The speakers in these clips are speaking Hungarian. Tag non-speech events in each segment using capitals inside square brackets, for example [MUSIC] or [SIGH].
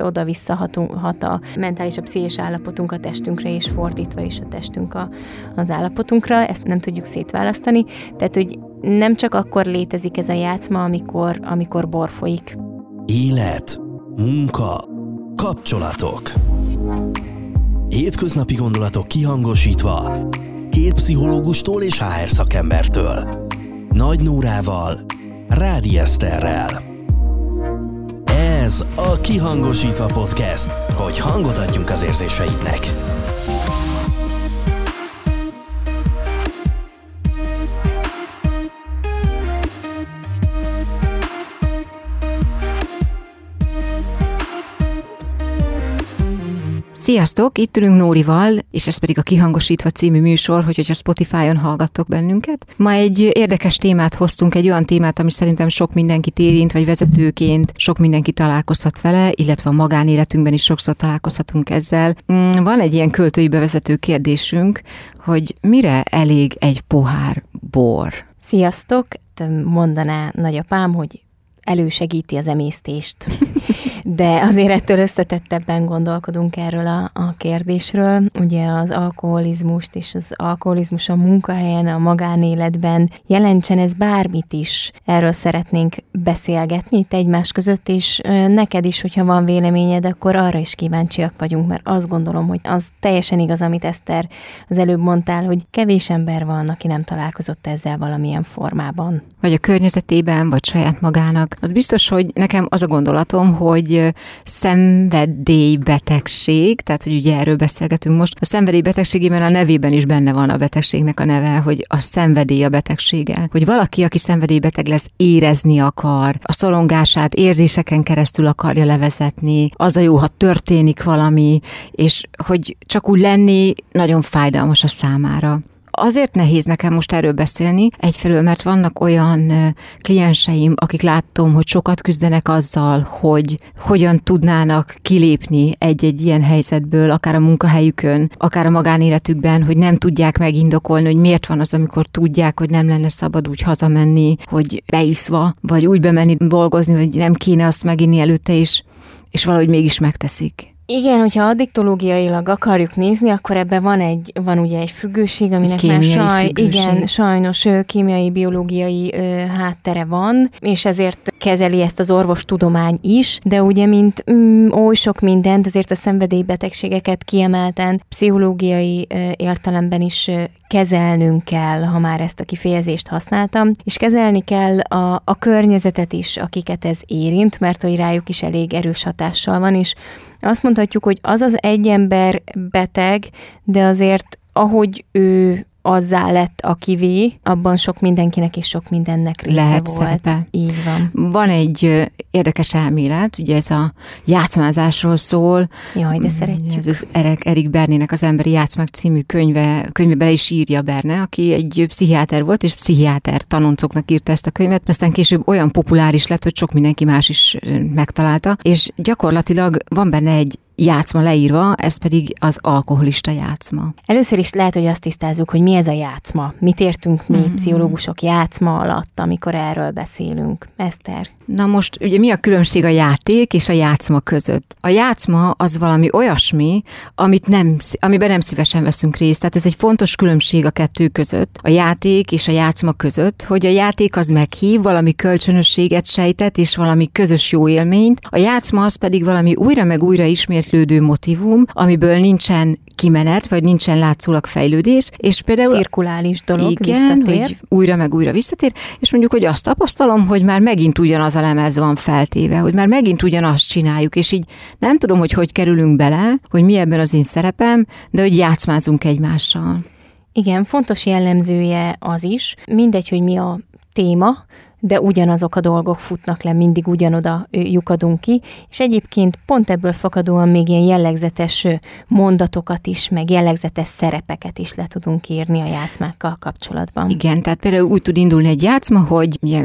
oda-vissza hat a mentális, a pszichés állapotunk a testünkre, és fordítva is a testünk a, az állapotunkra. Ezt nem tudjuk szétválasztani. Tehát, hogy nem csak akkor létezik ez a játszma, amikor, amikor bor folyik. Élet, munka, kapcsolatok. Hétköznapi gondolatok kihangosítva. Két pszichológustól és HR szakembertől. Nagy Nórával, Rádi Eszterrel. Ez a Kihangosítva Podcast, hogy hangot adjunk az érzéseidnek. Sziasztok, itt ülünk Nórival, és ez pedig a Kihangosítva című műsor, hogy hogyha Spotify-on hallgattok bennünket. Ma egy érdekes témát hoztunk, egy olyan témát, ami szerintem sok mindenkit érint, vagy vezetőként sok mindenki találkozhat vele, illetve a magánéletünkben is sokszor találkozhatunk ezzel. Mm, van egy ilyen költői bevezető kérdésünk, hogy mire elég egy pohár bor? Sziasztok! Mondaná nagyapám, hogy elősegíti az emésztést. [LAUGHS] De azért ettől összetettebben gondolkodunk erről a, a kérdésről. Ugye az alkoholizmust és az alkoholizmus a munkahelyen, a magánéletben jelentsen ez bármit is. Erről szeretnénk beszélgetni itt egymás között, és neked is, hogyha van véleményed, akkor arra is kíváncsiak vagyunk, mert azt gondolom, hogy az teljesen igaz, amit Eszter az előbb mondtál, hogy kevés ember van, aki nem találkozott ezzel valamilyen formában. Vagy a környezetében, vagy saját magának. Az biztos, hogy nekem az a gondolatom, hogy egy szenvedélybetegség, tehát hogy ugye erről beszélgetünk most. A szenvedélybetegségében a nevében is benne van a betegségnek a neve, hogy a szenvedély a betegsége. Hogy valaki, aki szenvedélybeteg lesz, érezni akar, a szorongását érzéseken keresztül akarja levezetni, az a jó, ha történik valami, és hogy csak úgy lenni nagyon fájdalmas a számára. Azért nehéz nekem most erről beszélni, egyfelől, mert vannak olyan klienseim, akik látom, hogy sokat küzdenek azzal, hogy hogyan tudnának kilépni egy-egy ilyen helyzetből, akár a munkahelyükön, akár a magánéletükben, hogy nem tudják megindokolni, hogy miért van az, amikor tudják, hogy nem lenne szabad úgy hazamenni, hogy beiszva, vagy úgy bemenni dolgozni, hogy nem kéne azt meginni előtte is, és valahogy mégis megteszik. Igen, hogyha addiktológiailag akarjuk nézni, akkor ebben van egy, van ugye egy függőség, aminek egy már saj, függőség. igen, sajnos kémiai, biológiai ö, háttere van, és ezért kezeli ezt az orvostudomány is, de ugye, mint mm, oly sok mindent, azért a szenvedélybetegségeket kiemelten pszichológiai ö, értelemben is ö, kezelnünk kell, ha már ezt a kifejezést használtam, és kezelni kell a, a környezetet is, akiket ez érint, mert hogy rájuk is elég erős hatással van, és azt mondhatjuk, hogy az az egy ember beteg, de azért ahogy ő azzá lett, akivé, abban sok mindenkinek és sok mindennek része Lehet volt. Szerepe. Így van. Van egy érdekes elmélet, ugye ez a játszmázásról szól. Jaj, de szeretjük. Ez az Erik, Erik Bernének az Emberi Játszmák című könyve, könyve bele is írja Berne, aki egy pszichiáter volt, és pszichiáter tanoncoknak írta ezt a könyvet, aztán később olyan populáris lett, hogy sok mindenki más is megtalálta, és gyakorlatilag van benne egy játszma leírva, ez pedig az alkoholista játszma. Először is lehet, hogy azt tisztázzuk, hogy mi ez a játszma. Mit értünk mi mm-hmm. pszichológusok játszma alatt, amikor erről beszélünk? Eszter? Na most ugye mi a különbség a játék és a játszma között? A játszma az valami olyasmi, amit nem, amiben nem szívesen veszünk részt. Tehát ez egy fontos különbség a kettő között, a játék és a játszma között, hogy a játék az meghív, valami kölcsönösséget sejtet és valami közös jó élményt, a játszma az pedig valami újra meg újra ismétlődő motivum, amiből nincsen kimenet, vagy nincsen látszólag fejlődés, és például... Cirkulális dolog, igen, visszatér. hogy újra meg újra visszatér, és mondjuk, hogy azt tapasztalom, hogy már megint ugyanaz a lemez van feltéve, hogy már megint ugyanazt csináljuk, és így nem tudom, hogy hogy kerülünk bele, hogy mi ebben az én szerepem, de hogy játszmázunk egymással. Igen, fontos jellemzője az is, mindegy, hogy mi a téma, de ugyanazok a dolgok futnak le, mindig ugyanoda lyukadunk ki, és egyébként pont ebből fakadóan még ilyen jellegzetes mondatokat is, meg jellegzetes szerepeket is le tudunk írni a játszmákkal kapcsolatban. Igen, tehát például úgy tud indulni egy játszma, hogy ugye,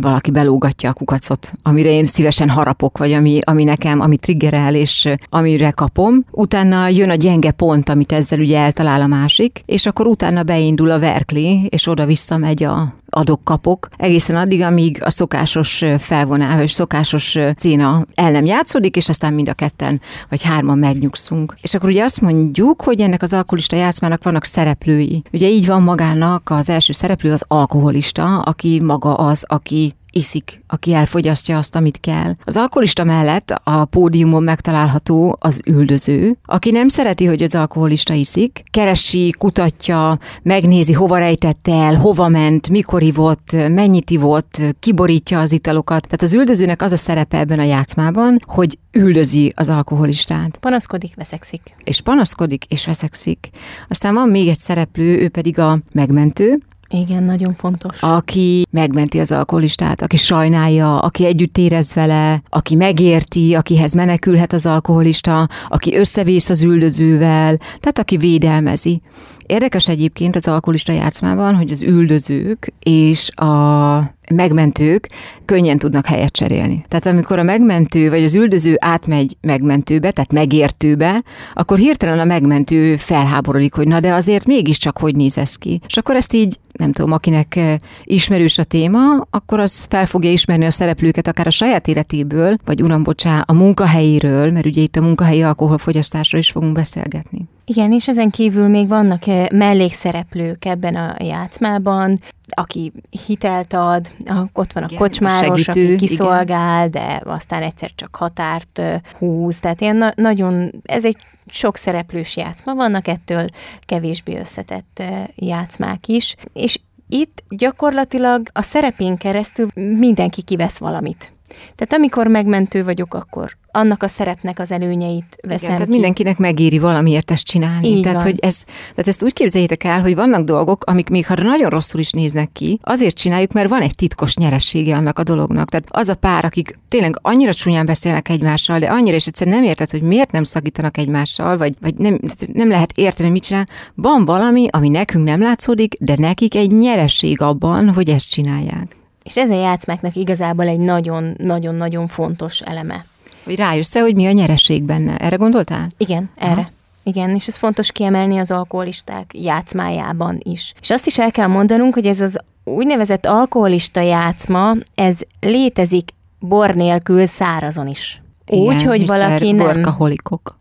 valaki belógatja a kukacot, amire én szívesen harapok, vagy ami, ami nekem, ami triggerel, és amire kapom. Utána jön a gyenge pont, amit ezzel ugye eltalál a másik, és akkor utána beindul a verkli, és oda-vissza megy a, adok-kapok, egészen addig, amíg a szokásos felvonás, vagy szokásos céna el nem játszódik, és aztán mind a ketten vagy hárman megnyugszunk. És akkor ugye azt mondjuk, hogy ennek az alkoholista játszmának vannak szereplői. Ugye így van magának az első szereplő az alkoholista, aki maga az, aki iszik, aki elfogyasztja azt, amit kell. Az alkoholista mellett a pódiumon megtalálható az üldöző, aki nem szereti, hogy az alkoholista iszik, keresi, kutatja, megnézi, hova rejtette el, hova ment, mikor ivott, mennyit ivott, kiborítja az italokat. Tehát az üldözőnek az a szerepe ebben a játszmában, hogy üldözi az alkoholistát. Panaszkodik, veszekszik. És panaszkodik, és veszekszik. Aztán van még egy szereplő, ő pedig a megmentő, igen, nagyon fontos. Aki megmenti az alkoholistát, aki sajnálja, aki együtt érez vele, aki megérti, akihez menekülhet az alkoholista, aki összevész az üldözővel, tehát aki védelmezi. Érdekes egyébként az alkoholista játszmában, hogy az üldözők és a megmentők könnyen tudnak helyet cserélni. Tehát amikor a megmentő vagy az üldöző átmegy megmentőbe, tehát megértőbe, akkor hirtelen a megmentő felháborodik, hogy na de azért mégiscsak hogy néz ez ki. És akkor ezt így, nem tudom, akinek eh, ismerős a téma, akkor az fel fogja ismerni a szereplőket akár a saját életéből, vagy uram, bocsá, a munkahelyéről, mert ugye itt a munkahelyi alkoholfogyasztásról is fogunk beszélgetni. Igen, és ezen kívül még vannak eh, mellékszereplők ebben a játszmában, aki hitelt ad, ott van a Igen, kocsmáros, a segítő, aki kiszolgál, igen. de aztán egyszer csak határt húz. Tehát ilyen na- nagyon, ez egy sok szereplős játszma, vannak ettől kevésbé összetett játszmák is, és itt gyakorlatilag a szerepén keresztül mindenki kivesz valamit. Tehát amikor megmentő vagyok, akkor annak a szerepnek az előnyeit veszem Igen, tehát ki. mindenkinek megéri valamiért ezt csinálni. Így tehát, van. hogy ez, tehát ezt úgy képzeljétek el, hogy vannak dolgok, amik még ha nagyon rosszul is néznek ki, azért csináljuk, mert van egy titkos nyeressége annak a dolognak. Tehát az a pár, akik tényleg annyira csúnyán beszélnek egymással, de annyira is egyszerűen nem érted, hogy miért nem szakítanak egymással, vagy, vagy nem, nem lehet érteni, mit csinál. Van valami, ami nekünk nem látszódik, de nekik egy nyeresség abban, hogy ezt csinálják. És ez a játszmáknak igazából egy nagyon-nagyon-nagyon fontos eleme. Hogy rájössz hogy mi a nyereség benne. Erre gondoltál? Igen, erre. Aha. Igen, és ez fontos kiemelni az alkoholisták játszmájában is. És azt is el kell mondanunk, hogy ez az úgynevezett alkoholista játszma, ez létezik bor nélkül szárazon is. Úgy, hogy valaki nem... Workaholikok.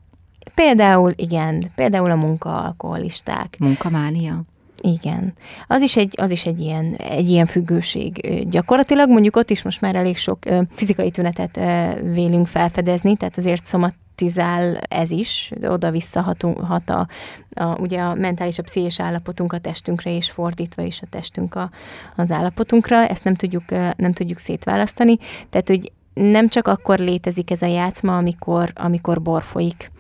Például, igen, például a munkaalkoholisták. Munkamánia. Igen. Az is egy, az is egy ilyen, egy ilyen függőség. Gyakorlatilag mondjuk ott is most már elég sok fizikai tünetet vélünk felfedezni, tehát azért szomatizál ez is, oda-vissza hat a, a, ugye a mentális, a pszichés állapotunk a testünkre, és fordítva is a testünk a, az állapotunkra, ezt nem tudjuk, nem tudjuk szétválasztani, tehát hogy nem csak akkor létezik ez a játszma, amikor, amikor bor folyik,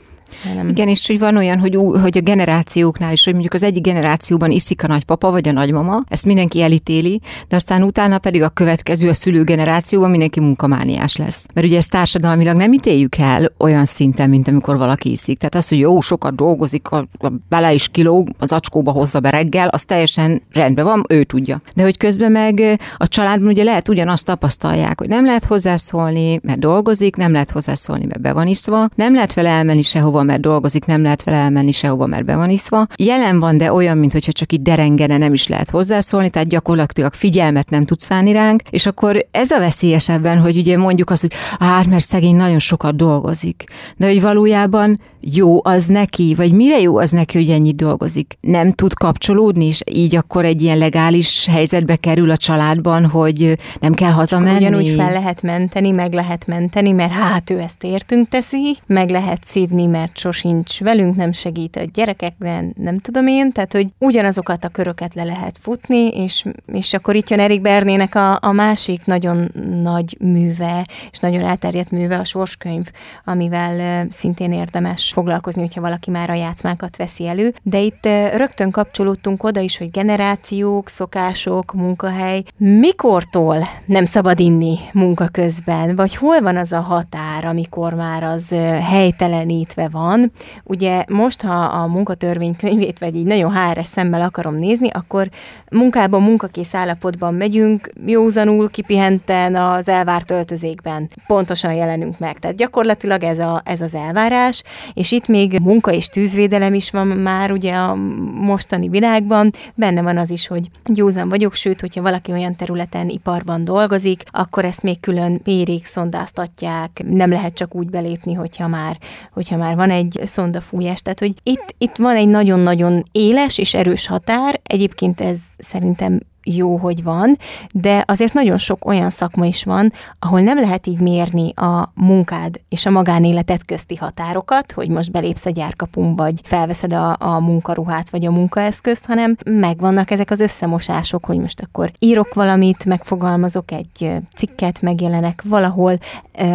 nem. Igen, és hogy van olyan, hogy, hogy a generációknál is, hogy mondjuk az egyik generációban iszik a nagypapa vagy a nagymama, ezt mindenki elítéli, de aztán utána pedig a következő, a szülő generációban mindenki munkamániás lesz. Mert ugye ezt társadalmilag nem ítéljük el olyan szinten, mint amikor valaki iszik. Tehát az, hogy jó, sokat dolgozik, a, a bele is kilóg, az acskóba hozza be reggel, az teljesen rendben van, ő tudja. De hogy közben meg a családban ugye lehet ugyanazt tapasztalják, hogy nem lehet hozzászólni, mert dolgozik, nem lehet hozzászólni, mert be van iszva, nem lehet vele elmenni sehova, sehova, mert dolgozik, nem lehet vele elmenni sehova, mert be van iszva. Jelen van, de olyan, mintha csak itt derengene, nem is lehet hozzászólni, tehát gyakorlatilag figyelmet nem tud szállni ránk, és akkor ez a veszélyesebben, hogy ugye mondjuk azt, hogy hát, mert szegény nagyon sokat dolgozik. De hogy valójában jó az neki, vagy mire jó az neki, hogy ennyit dolgozik? Nem tud kapcsolódni, és így akkor egy ilyen legális helyzetbe kerül a családban, hogy nem kell hazamenni. Ugyanúgy fel lehet menteni, meg lehet menteni, mert hát ő ezt értünk teszi, meg lehet szídni, mert mert sosincs velünk, nem segít a gyerekekben, nem tudom én, tehát hogy ugyanazokat a köröket le lehet futni, és, és akkor itt jön Erik Bernének a, a másik nagyon nagy műve, és nagyon elterjedt műve, a sorskönyv, amivel szintén érdemes foglalkozni, hogyha valaki már a játszmákat veszi elő. De itt rögtön kapcsolódtunk oda is, hogy generációk, szokások, munkahely, mikortól nem szabad inni munka közben, vagy hol van az a határ, amikor már az helytelenítve van, van. Ugye most, ha a munkatörvénykönyvét, vagy így nagyon HRS szemmel akarom nézni, akkor munkában, munkakész állapotban megyünk, józanul, kipihenten az elvárt öltözékben. Pontosan jelenünk meg. Tehát gyakorlatilag ez, a, ez az elvárás, és itt még munka és tűzvédelem is van már ugye a mostani világban. Benne van az is, hogy józan vagyok, sőt, hogyha valaki olyan területen, iparban dolgozik, akkor ezt még külön mérik, szondáztatják, nem lehet csak úgy belépni, hogyha már, hogyha már van egy szondafújás. Tehát, hogy itt, itt van egy nagyon-nagyon éles és erős határ. Egyébként ez szerintem jó, hogy van, de azért nagyon sok olyan szakma is van, ahol nem lehet így mérni a munkád és a magánéletet közti határokat, hogy most belépsz a gyárkapun, vagy felveszed a, a munkaruhát, vagy a munkaeszközt, hanem megvannak ezek az összemosások, hogy most akkor írok valamit, megfogalmazok egy cikket, megjelenek valahol,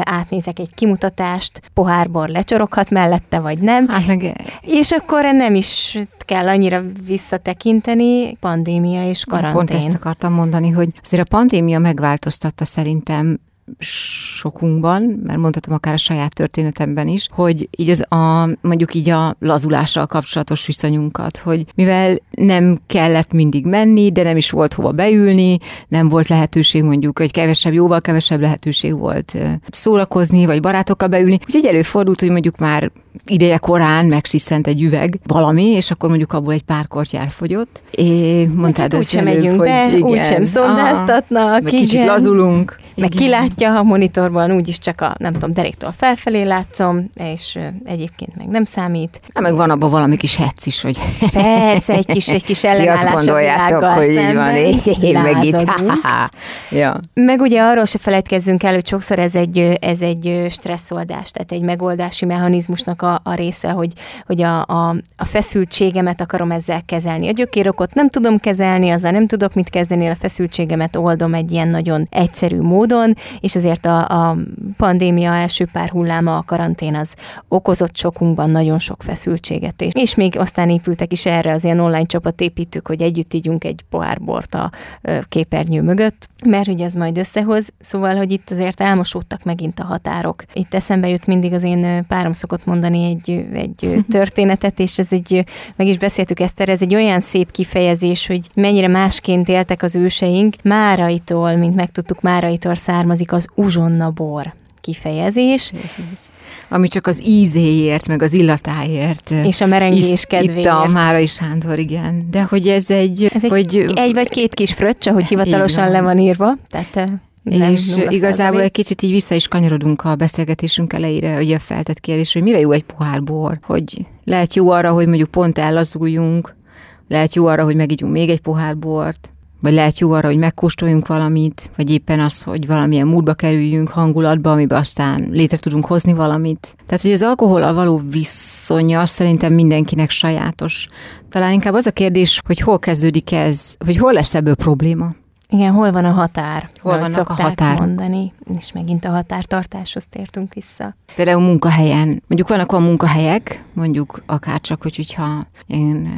átnézek egy kimutatást, pohárbor lecsoroghat mellette, vagy nem. Hát meg... És akkor nem is kell annyira visszatekinteni, pandémia és karantén. Pont ezt akartam mondani, hogy azért a pandémia megváltoztatta szerintem sokunkban, mert mondhatom akár a saját történetemben is, hogy így az a, mondjuk így a lazulással kapcsolatos viszonyunkat, hogy mivel nem kellett mindig menni, de nem is volt hova beülni, nem volt lehetőség mondjuk, hogy kevesebb, jóval kevesebb lehetőség volt szórakozni, vagy barátokkal beülni, úgyhogy előfordult, hogy mondjuk már ideje korán megsziszent egy üveg valami, és akkor mondjuk abból egy pár korty elfogyott. É, mondtád hát, úgysem megyünk hogy be, igen, úgysem szondáztatnak, meg kicsit lazulunk. Meg kilátja a monitorban, úgyis csak a, nem tudom, deréktől felfelé látszom, és egyébként meg nem számít. Hát meg van abban valami kis hetsz is, hogy... Persze, egy kis, egy kis ellenállás [LAUGHS] Ti azt gondoljátok, hogy így van, én meg itt, ja. Meg ugye arról se felejtkezzünk el, hogy sokszor ez egy, ez egy stresszoldás, tehát egy megoldási mechanizmusnak a, a része, hogy, hogy a, a, a feszültségemet akarom ezzel kezelni. A gyökérokot nem tudom kezelni, azzal nem tudok mit kezdeni, a feszültségemet oldom egy ilyen nagyon egyszerű módon, és azért a, a pandémia első pár hulláma, a karantén az okozott sokunkban nagyon sok feszültséget. És, és még aztán épültek is erre az ilyen online csapatépítők, hogy együtt ígyunk egy pohár bort a képernyő mögött, mert hogy az majd összehoz. Szóval, hogy itt azért elmosódtak megint a határok. Itt eszembe jut mindig az én párom szokott mondani, egy, egy [LAUGHS] történetet, és ez egy, meg is beszéltük ezt, ez egy olyan szép kifejezés, hogy mennyire másként éltek az őseink. Máraitól, mint megtudtuk, Máraitól származik az uzsonna bor kifejezés. Ami csak az ízéért, meg az illatáért. És a merengés kedvéért. Itt a Márai Sándor, igen. De hogy ez egy... Ez hogy, egy, vagy két kis fröccse, hogy hivatalosan le van írva. Tehát nem, és igazából egy kicsit így vissza is kanyarodunk a beszélgetésünk elejére, hogy a feltett kérdés, hogy mire jó egy pohár bor, hogy lehet jó arra, hogy mondjuk pont ellazuljunk, lehet jó arra, hogy megígyunk még egy pohár bort, vagy lehet jó arra, hogy megkóstoljunk valamit, vagy éppen az, hogy valamilyen múltba kerüljünk hangulatba, amiben aztán létre tudunk hozni valamit. Tehát, hogy az alkohol való viszonya szerintem mindenkinek sajátos. Talán inkább az a kérdés, hogy hol kezdődik ez, hogy hol lesz ebből probléma. Igen, hol van a határ? Hol vannak a határ? mondani, és megint a határtartáshoz tértünk vissza. Például munkahelyen, mondjuk vannak olyan munkahelyek, mondjuk akár csak, hogy, hogyha én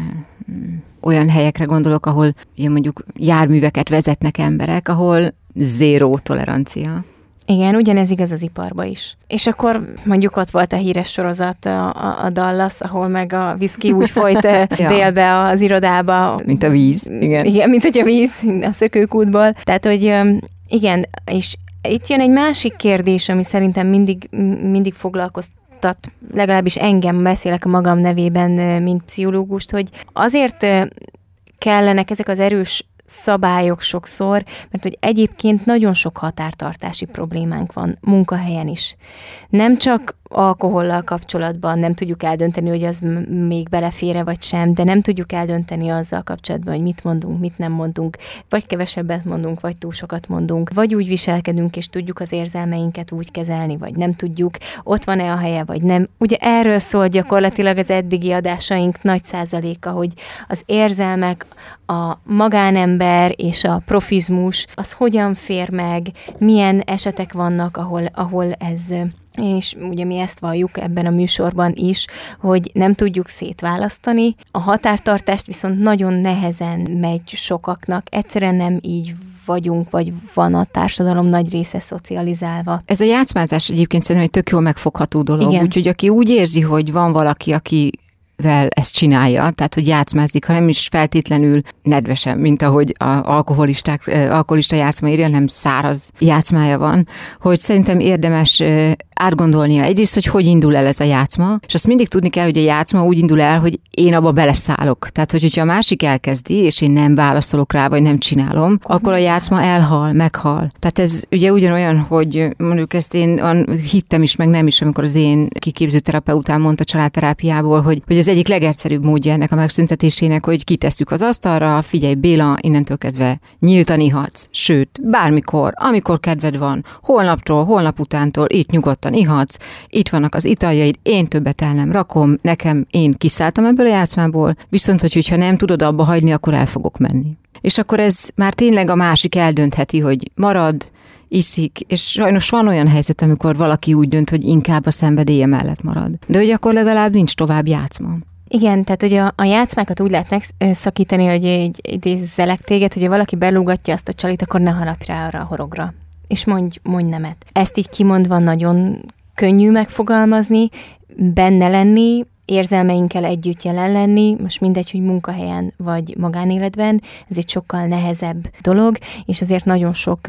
olyan helyekre gondolok, ahol ugye mondjuk járműveket vezetnek emberek, ahol zéró tolerancia igen, ugyanez igaz az iparba is. És akkor mondjuk ott volt a híres sorozat, a, a, Dallas, ahol meg a viszki úgy folyt [LAUGHS] ja. délbe az irodába. Mint a víz, igen. Igen, mint hogy a víz a szökőkútból. Tehát, hogy igen, és itt jön egy másik kérdés, ami szerintem mindig, mindig foglalkoztat legalábbis engem beszélek a magam nevében, mint pszichológust, hogy azért kellenek ezek az erős szabályok sokszor, mert hogy egyébként nagyon sok határtartási problémánk van munkahelyen is. Nem csak alkohollal kapcsolatban nem tudjuk eldönteni, hogy az még belefére vagy sem, de nem tudjuk eldönteni azzal kapcsolatban, hogy mit mondunk, mit nem mondunk, vagy kevesebbet mondunk, vagy túl sokat mondunk, vagy úgy viselkedünk, és tudjuk az érzelmeinket úgy kezelni, vagy nem tudjuk, ott van-e a helye, vagy nem. Ugye erről szól gyakorlatilag az eddigi adásaink nagy százaléka, hogy az érzelmek, a magánember és a profizmus, az hogyan fér meg, milyen esetek vannak, ahol, ahol ez és ugye mi ezt valljuk ebben a műsorban is, hogy nem tudjuk szétválasztani. A határtartást viszont nagyon nehezen megy sokaknak, egyszerűen nem így vagyunk, vagy van a társadalom nagy része szocializálva. Ez a játszmázás egyébként szerintem egy tök jól megfogható dolog, úgyhogy aki úgy érzi, hogy van valaki, aki vel ezt csinálja, tehát hogy játszmázik, ha nem is feltétlenül nedvesen, mint ahogy a alkoholisták, alkoholista játszma írja, nem száraz játszmája van, hogy szerintem érdemes átgondolnia egyrészt, hogy hogy indul el ez a játszma, és azt mindig tudni kell, hogy a játszma úgy indul el, hogy én abba beleszállok. Tehát, hogy, hogyha a másik elkezdi, és én nem válaszolok rá, vagy nem csinálom, akkor a játszma elhal, meghal. Tehát ez ugye ugyanolyan, hogy mondjuk ezt én hittem is, meg nem is, amikor az én kiképző terapeutám mondta családterápiából, hogy, hogy az egyik legegyszerűbb módja ennek a megszüntetésének, hogy kitesszük az asztalra, figyelj Béla, innentől kezdve nyíltan ihatsz, sőt, bármikor, amikor kedved van, holnaptól, holnap utántól, itt nyugodtan ihatsz, itt vannak az italjaid, én többet el nem rakom, nekem én kiszálltam ebből a játszmából, viszont hogy, hogyha nem tudod abba hagyni, akkor el fogok menni. És akkor ez már tényleg a másik eldöntheti, hogy marad, iszik, és sajnos van olyan helyzet, amikor valaki úgy dönt, hogy inkább a szenvedélye mellett marad. De hogy akkor legalább nincs tovább játszma. Igen, tehát hogy a, a játszmákat úgy lehet megszakítani, hogy egy idézzelek téged, hogy valaki belúgatja azt a csalit, akkor ne harap rá arra a horogra. És mondj, mondj nemet. Ezt így kimondva nagyon könnyű megfogalmazni, benne lenni, érzelmeinkkel együtt jelen lenni, most mindegy, hogy munkahelyen vagy magánéletben, ez egy sokkal nehezebb dolog, és azért nagyon sok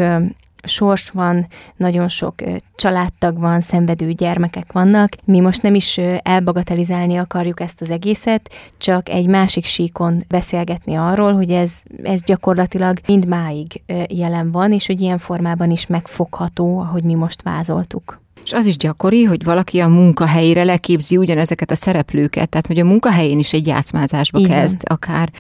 sors van, nagyon sok családtag van, szenvedő gyermekek vannak. Mi most nem is elbagatelizálni akarjuk ezt az egészet, csak egy másik síkon beszélgetni arról, hogy ez, ez gyakorlatilag mind máig jelen van, és hogy ilyen formában is megfogható, ahogy mi most vázoltuk. És az is gyakori, hogy valaki a munkahelyére leképzi ugyanezeket a szereplőket, tehát hogy a munkahelyén is egy játszmázásba Igen. kezd, akár,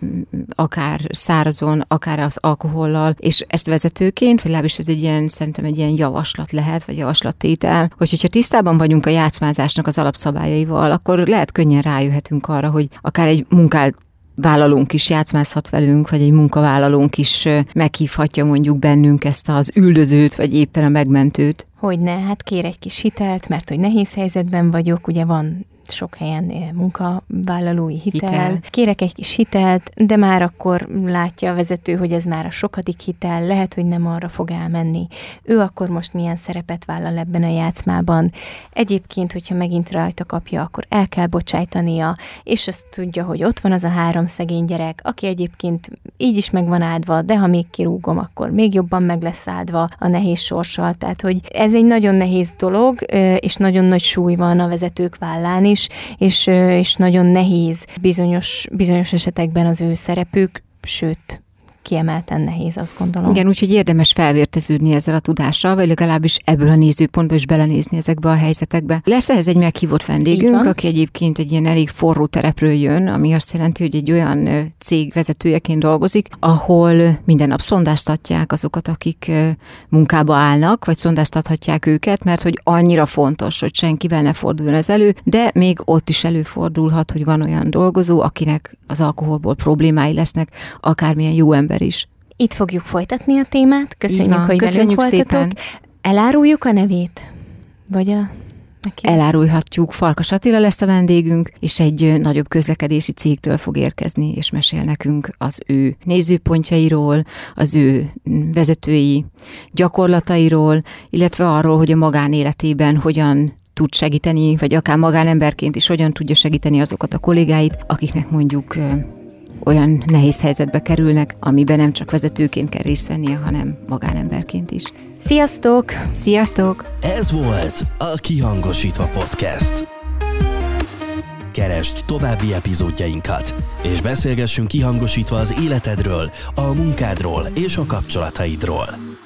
akár szárazon, akár az alkohollal, és ezt vezetőként, vagy legalábbis ez egy ilyen, szerintem egy ilyen javaslat lehet, vagy javaslattétel, hogy hogyha tisztában vagyunk a játszmázásnak az alapszabályaival, akkor lehet könnyen rájöhetünk arra, hogy akár egy munkát vállalónk is játszmázhat velünk, vagy egy munkavállalónk is meghívhatja mondjuk bennünk ezt az üldözőt, vagy éppen a megmentőt. Hogy ne, hát kér egy kis hitelt, mert hogy nehéz helyzetben vagyok, ugye van sok helyen eh, munkavállalói hitel. hitel. Kérek egy kis hitelt, de már akkor látja a vezető, hogy ez már a sokadik hitel, lehet, hogy nem arra fog elmenni. Ő akkor most milyen szerepet vállal ebben a játszmában. Egyébként, hogyha megint rajta kapja, akkor el kell bocsájtania, és azt tudja, hogy ott van az a három szegény gyerek, aki egyébként így is meg van áldva, de ha még kirúgom, akkor még jobban meg lesz áldva a nehéz sorssal. Tehát, hogy ez egy nagyon nehéz dolog, és nagyon nagy súly van a vezetők vállán is, és, és nagyon nehéz bizonyos, bizonyos esetekben az ő szerepük, sőt, kiemelten nehéz, azt gondolom. Igen, úgyhogy érdemes felvérteződni ezzel a tudással, vagy legalábbis ebből a nézőpontból is belenézni ezekbe a helyzetekbe. Lesz ehhez egy meghívott vendégünk, aki egyébként egy ilyen elég forró terepről jön, ami azt jelenti, hogy egy olyan cég vezetőjeként dolgozik, ahol minden nap szondáztatják azokat, akik munkába állnak, vagy szondáztathatják őket, mert hogy annyira fontos, hogy senkivel ne forduljon ez elő, de még ott is előfordulhat, hogy van olyan dolgozó, akinek az alkoholból problémái lesznek, akármilyen jó ember ember is. Itt fogjuk folytatni a témát. Köszönjük, van, hogy köszönjük velünk szépen. Eláruljuk a nevét? Vagy a Neki. Elárulhatjuk, Farkas Attila lesz a vendégünk, és egy nagyobb közlekedési cégtől fog érkezni, és mesél nekünk az ő nézőpontjairól, az ő vezetői gyakorlatairól, illetve arról, hogy a magánéletében hogyan tud segíteni, vagy akár magánemberként is hogyan tudja segíteni azokat a kollégáit, akiknek mondjuk olyan nehéz helyzetbe kerülnek, amiben nem csak vezetőként kell részt vennie, hanem magánemberként is. Sziasztok! Sziasztok! Ez volt a Kihangosítva Podcast. Keresd további epizódjainkat, és beszélgessünk kihangosítva az életedről, a munkádról és a kapcsolataidról.